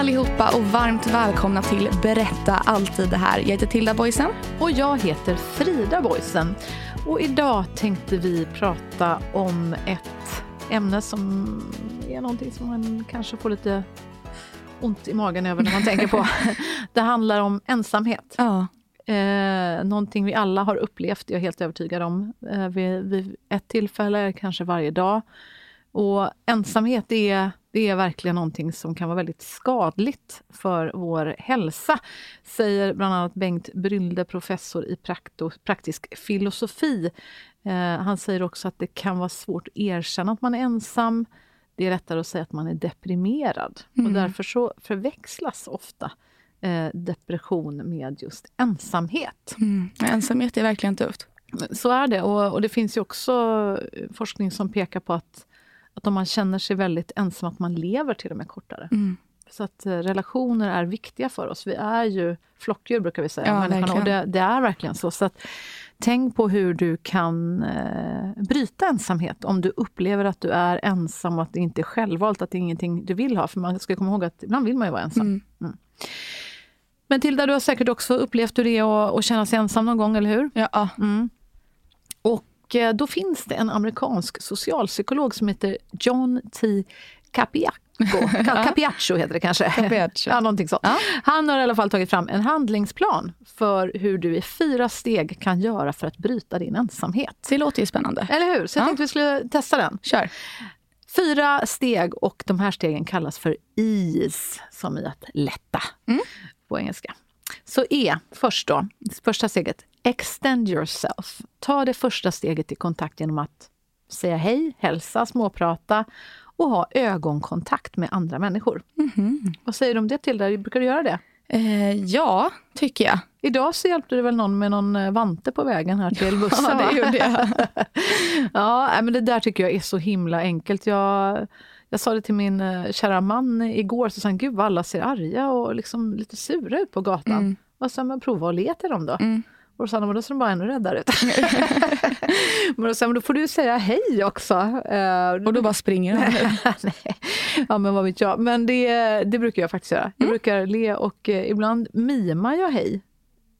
Allihopa och varmt välkomna till Berätta alltid det här. Jag heter Tilda Boysen. Och jag heter Frida Boysen. Och idag tänkte vi prata om ett ämne som är någonting som man kanske får lite ont i magen över när man tänker på. Det handlar om ensamhet. Ja. Eh, någonting vi alla har upplevt, jag är helt övertygad om, eh, vid, vid ett tillfälle, kanske varje dag. Och ensamhet är, det är verkligen någonting som kan vara väldigt skadligt för vår hälsa, säger bland annat Bengt Brylde, professor i praktisk filosofi. Eh, han säger också att det kan vara svårt att erkänna att man är ensam. Det är lättare att säga att man är deprimerad. Mm. Och därför så förväxlas ofta eh, depression med just ensamhet. Mm. Ensamhet är verkligen tufft. Så är det. Och, och det finns ju också forskning som pekar på att, att om man känner sig väldigt ensam, att man lever till och med kortare. Mm. Så att eh, relationer är viktiga för oss. Vi är ju flockdjur brukar vi säga. Ja, och det, det är verkligen så. så att, tänk på hur du kan eh, bryta ensamhet om du upplever att du är ensam och att det inte är självvalt, att det är ingenting du vill ha. För man ska komma ihåg att ibland vill man ju vara ensam. Mm. Men Tilda, du har säkert också upplevt hur det är att, att känna sig ensam någon gång, eller hur? Ja. Mm. Och eh, då finns det en amerikansk socialpsykolog som heter John T. Capiaco. Ca- Capiaccio heter det kanske. Capiaccio. Ja, någonting sånt. Ja. Han har i alla fall tagit fram en handlingsplan för hur du i fyra steg kan göra för att bryta din ensamhet. Det låter ju spännande. Eller hur? Så jag Ja. tänkte vi skulle testa den. Kör. Fyra steg och de här stegen kallas för ease, som i att lätta Mm. på engelska. Så E, först då, första steget, extend yourself. Ta det första steget i kontakt genom att säga hej, hälsa, småprata och ha ögonkontakt med andra människor. Mhm. Vad säger du om det till dig? Brukar du göra det? Eh, ja, tycker jag. Idag så hjälpte du väl någon med någon eh, vante på vägen här till bussen? Ja, det gjorde jag. ja, men det där tycker jag är så himla enkelt. Jag, jag sa det till min eh, kära man igår, så sa han, gud vad alla ser arga och liksom lite sura ut på gatan. Mm. Vad sa men prova att le till dem då. Mm. Och då sa han, men då ser de bara ännu räddare ut. men då men då får du säga hej också. Eh, Och då bara springer han. Nej. Ja, men vad vet jag. Men det, det brukar jag faktiskt göra. Jag Mm. brukar le och eh, ibland mimar jag hej.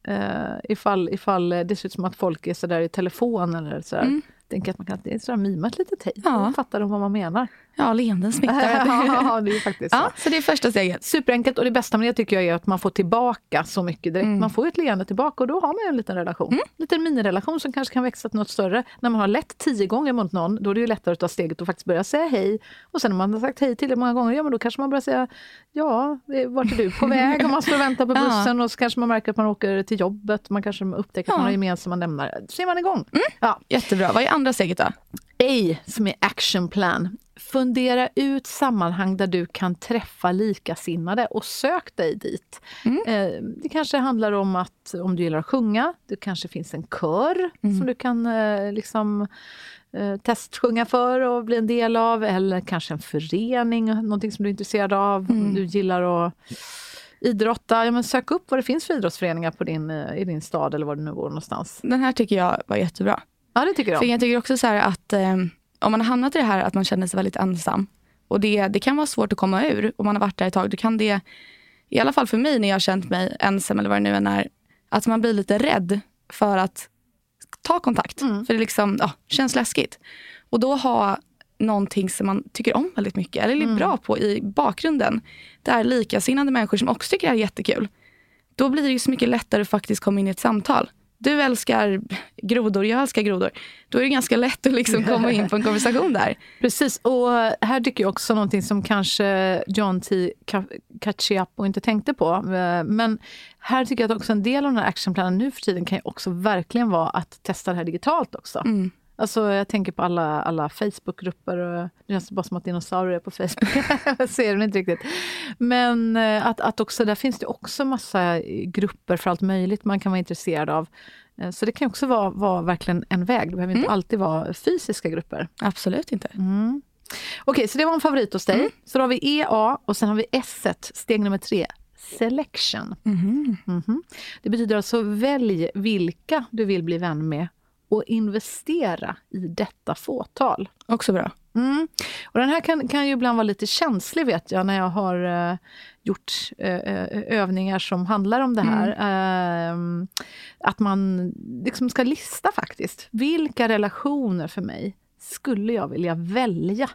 Eh, ifall, ifall det ser ut som att folk är sådär i telefon eller sådär. Mm. Tänker att man kan sådär mima ett litet hej. Ja. Då fattar de vad man menar. Ja, leenden smittar. ja, det är faktiskt så. ja, så det är första steget. Superenkelt och det bästa med det tycker jag är att man får tillbaka så mycket direkt. Mm. Man får ju ett leende tillbaka och då har man en liten relation. En liten minirelation som kanske kan växa till något större. När man har lätt tio gånger mot någon, då är det ju lättare att ta steget och faktiskt börja säga hej. Och sen när man har sagt hej till det många gånger, ja men då kanske man börjar säga ja, eh, vart är du på väg? Om man står och väntar på Ja. bussen och så kanske man märker att man åker till jobbet. Man kanske upptäcker att Ja. man har gemensamma nämnare. Så är man igång. Ja. Jättebra. Vad är andra steget då? A som är action plan. Fundera ut sammanhang där du kan träffa likasinnade och sök dig dit. Eh, det kanske handlar om att om du gillar att sjunga, det kanske finns en kör som du kan eh, liksom eh, testsjunga för och bli en del av. Eller kanske en förening, någonting som du är intresserad av. Om du gillar att idrotta, ja, men sök upp vad det finns för idrottsföreningar på din, i din stad eller var du nu bor någonstans. Den här tycker jag var jättebra. Ja, det tycker jag. För jag tycker också så här att eh, om man har hamnat i det här att man känner sig väldigt ensam och det, det kan vara svårt att komma ur om man har varit där ett tag. Då kan det, i alla fall för mig när jag har känt mig ensam eller vad det nu än är, att man blir lite rädd för att ta kontakt. Mm. För det liksom, ja, känns läskigt. Och då ha någonting som man tycker om väldigt mycket, eller är Mm. bra på i bakgrunden. Det är likasinnade människor som också tycker det här är jättekul. Då blir det ju så mycket lättare att faktiskt komma in i ett samtal. Du älskar grodor, jag älskar grodor. Då är det ganska lätt att liksom komma in på en konversation där. Precis, och här dyker också någonting som kanske John T. Cacioppo inte tänkte på. Eh, Men här tycker jag att också en del av den här actionplanen nu för tiden kan ju också verkligen vara att testa det här digitalt också. Mm. Alltså jag tänker på alla, alla Facebookgrupper. och Det känns bara som att dinosaurier är på Facebook. jag ser den inte riktigt. Men eh, att, att också, där finns det också massa grupper för allt möjligt man kan vara intresserad av. Eh, Så det kan också vara, vara verkligen en väg. Det behöver inte alltid vara fysiska grupper. Absolut inte. Mm. Okej, så det var en favorit hos dig. Mm. Så då har vi EA och sen har vi S, steg nummer tre, selection. Mhm. Det betyder alltså välj vilka du vill bli vän med och investera i detta fåtal. Också bra. Mm. Och den här kan, kan ju ibland vara lite känslig vet jag när jag har eh, gjort eh, eh, övningar som handlar om det här. Ehm, att man liksom ska lista faktiskt. Vilka relationer för mig skulle jag vilja välja?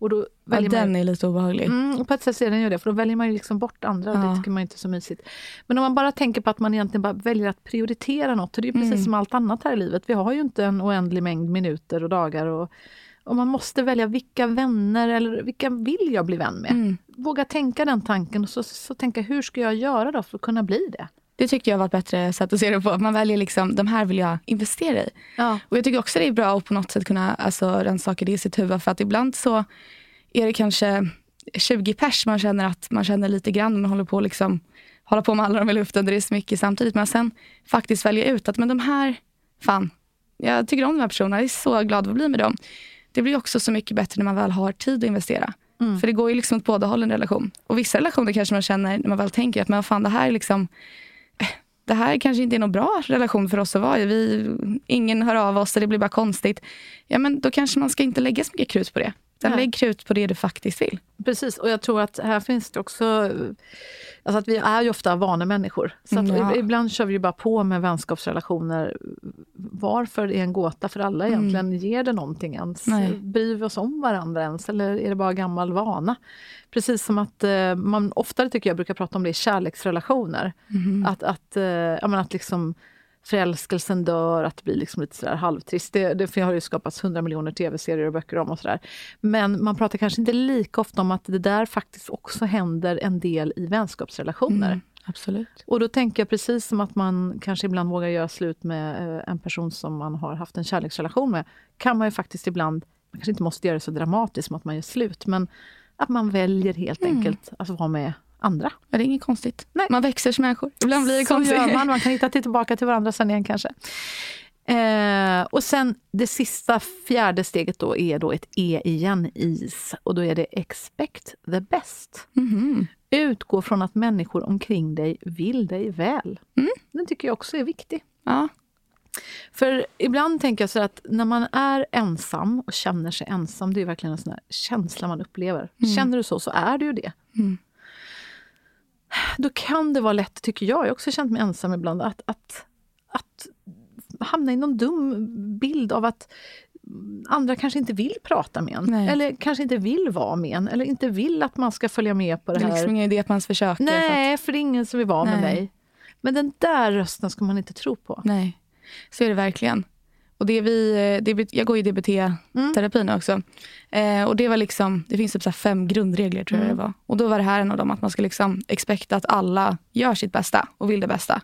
Och då Ja, väljer man, den är lite obehaglig. Mm, på ett sätt är den ju det, för då väljer man ju liksom bort andra och Ja. det tycker man inte är så mysigt. Men om man bara tänker på att man egentligen bara väljer att prioritera något, och det är precis Mm. som allt annat här i livet. Vi har ju inte en oändlig mängd minuter och dagar. Och, och man måste välja vilka vänner eller vilka vill jag bli vän med? Mm. Våga tänka den tanken och så, så tänka hur ska jag göra då för att kunna bli det? Det tycker jag var ett bättre sätt att se det på. Man väljer liksom, de här vill jag investera i. Ja. Och jag tycker också det är bra att på något sätt kunna alltså, rannsaka det i sitt huvud. För att ibland så är det kanske 20 pers man känner att man känner lite grann. Man håller på liksom, hålla på med alla de i luften. Det är så mycket samtidigt. Men sen faktiskt välja ut att men de här, fan, jag tycker om de här personerna. Jag är så glad att bli med dem. Det blir också så mycket bättre när man väl har tid att investera. För det går ju liksom åt båda hållen i relation. Och vissa relationer kanske man känner när man väl tänker att men fan, det här är liksom det här kanske inte är någon bra relation för oss att vara i. Vi, ingen hör av oss och det blir bara konstigt. Ja, men då kanske man ska inte lägga så mycket krut på det. Utan lägg krut på det du faktiskt vill. Precis, och jag tror att här finns det också... Alltså att vi är ju ofta vanemänniskor. Så att Ja. ibland kör vi ju bara på med vänskapsrelationer. Varför är en gåta för alla egentligen. Ger det någonting ens? Nej. Bryr vi oss om varandra ens? Eller är det bara gammal vana? Precis som att eh, man oftare tycker jag brukar prata om det i kärleksrelationer. Att, att, eh, ja, men att liksom förälskelsen dör, att det blir liksom lite sådär halvtrist. Det, det har ju skapats hundra miljoner tv-serier och böcker om och sådär. Men man pratar kanske inte lika ofta om att det där faktiskt också händer en del i vänskapsrelationer. Mm, absolut. Och då tänker jag precis som att man kanske ibland vågar göra slut med eh, en person som man har haft en kärleksrelation med, kan man ju faktiskt ibland, man kanske inte måste göra det så dramatiskt som att man gör slut, men att man väljer helt enkelt att vara med andra. Ja, det är inget konstigt. Nej. Man växer som människor. Ibland blir det Så konstigt. man. Man kan hitta till- tillbaka till varandra sen igen kanske. Eh, och sen det sista, fjärde steget då är då ett E igen, is. Och då är det expect the best. Mhm. Utgå från att människor omkring dig vill dig väl. Mm. Den tycker jag också är viktig. Ja. För ibland tänker jag så att när man är ensam och känner sig ensam, det är verkligen en sån här känsla man upplever. Känner du så, så är det ju det. Mm. Då kan det vara lätt, tycker jag, jag har också känt mig ensam ibland, att, att, att hamna i någon dum bild av att andra kanske inte vill prata med en. Nej. Eller kanske inte vill vara med en. Eller inte vill att man ska följa med på det Det är här. liksom ingen idé att man ens försöker. för att- Nej, för det är ingen som vill vara med Nej. mig. Men den där rösten ska man inte tro på. Nej, så är det verkligen. Och det vi, eh, det, jag går i DBT-terapi nu också. Eh, och det var liksom, det finns typ så fem grundregler tror jag det var. Och då var det här en av dem, att man ska liksom expecta att alla gör sitt bästa och vill det bästa.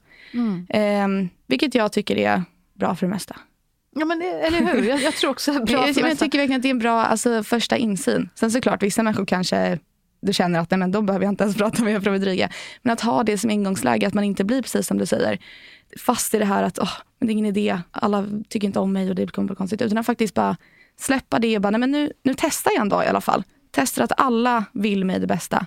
Eh, vilket jag tycker är bra för det mesta. Ja, men det, eller hur? Jag, jag tror också bra jag, för jag, jag mesta. tycker verkligen att det är en bra alltså, första insyn. Sen såklart, vissa människor kanske du känner att nej, men då behöver jag inte ens prata med för att dryga. Men att ha det som ingångsläge, att man inte blir precis som du säger. Fast i det här att oh, men det är ingen idé, alla tycker inte om mig och det kommer bli konstigt. Utan att faktiskt bara släppa det och bara, nej, men nu, nu testar jag en dag i alla fall. Testar att alla vill mig det bästa.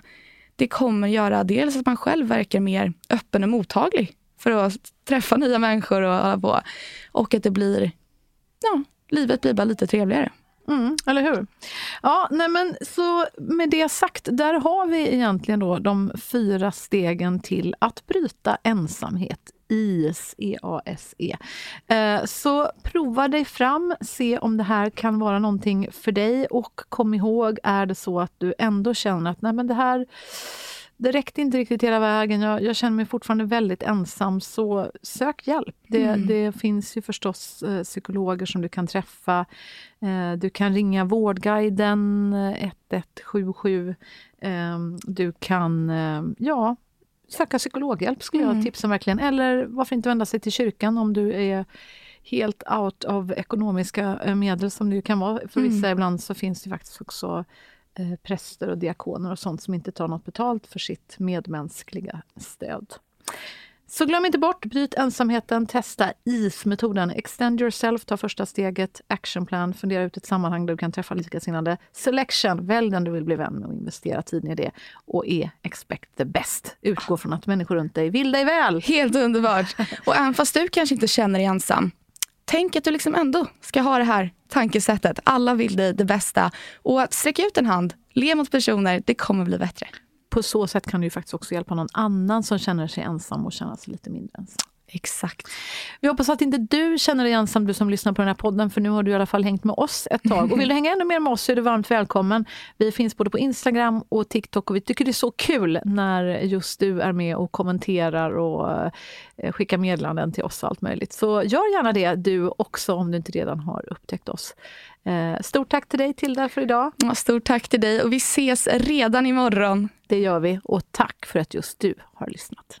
Det kommer göra dels att man själv verkar mer öppen och mottaglig för att träffa nya människor och hålla på. Och att det blir, ja, livet blir bara lite trevligare. Mm, eller hur? Ja, nej men så med det sagt, där har vi egentligen då de fyra stegen till att bryta ensamhet. IS, E-A-S-E. Eh, så prova dig fram, se om det här kan vara någonting för dig och kom ihåg, är det så att du ändå känner att nej men det här det räckte inte riktigt hela vägen. Jag, jag, känner mig fortfarande väldigt ensam, så sök hjälp. Det, mm. det finns ju förstås eh, psykologer som du kan träffa. Eh, du kan ringa Vårdguiden 1177. Eh, du kan eh, ja, söka psykologhjälp, skulle mm. jag tipsa verkligen. Eller varför inte vända sig till kyrkan om du är helt out av ekonomiska eh, medel som det kan vara för vissa. Mm. Ibland så finns det faktiskt också eh, präster och diakoner och sånt som inte tar något betalt för sitt medmänskliga stöd. Så glöm inte bort, bryt ensamheten, testa IS-metoden. Extend yourself, ta första steget. Action plan, fundera ut ett sammanhang där du kan träffa likasinnade. Selection, välj den du vill bli vän med och investera tiden i det. Och E, expect the best. Utgå från att människor runt dig vill dig väl. Helt underbart. Och även fast du kanske inte känner dig ensam, tänk att du liksom ändå ska ha det här tankesättet. Alla vill dig det bästa. Och sträck ut en hand, le mot personer, det kommer bli bättre. På så sätt kan du ju faktiskt också hjälpa någon annan som känner sig ensam och känna sig lite mindre ensam. Exakt. Vi hoppas att inte du känner dig ensam, du som lyssnar på den här podden, för nu har du i alla fall hängt med oss ett tag. Och vill du hänga ännu mer med oss så är du varmt välkommen. Vi finns både på Instagram och TikTok och vi tycker det är så kul när just du är med och kommenterar och eh, skickar meddelanden till oss och allt möjligt. Så gör gärna det du också om du inte redan har upptäckt oss. Eh, stort tack till dig Tilda för idag. Ja, stort tack till dig och vi ses redan imorgon. Det gör vi och tack för att just du har lyssnat.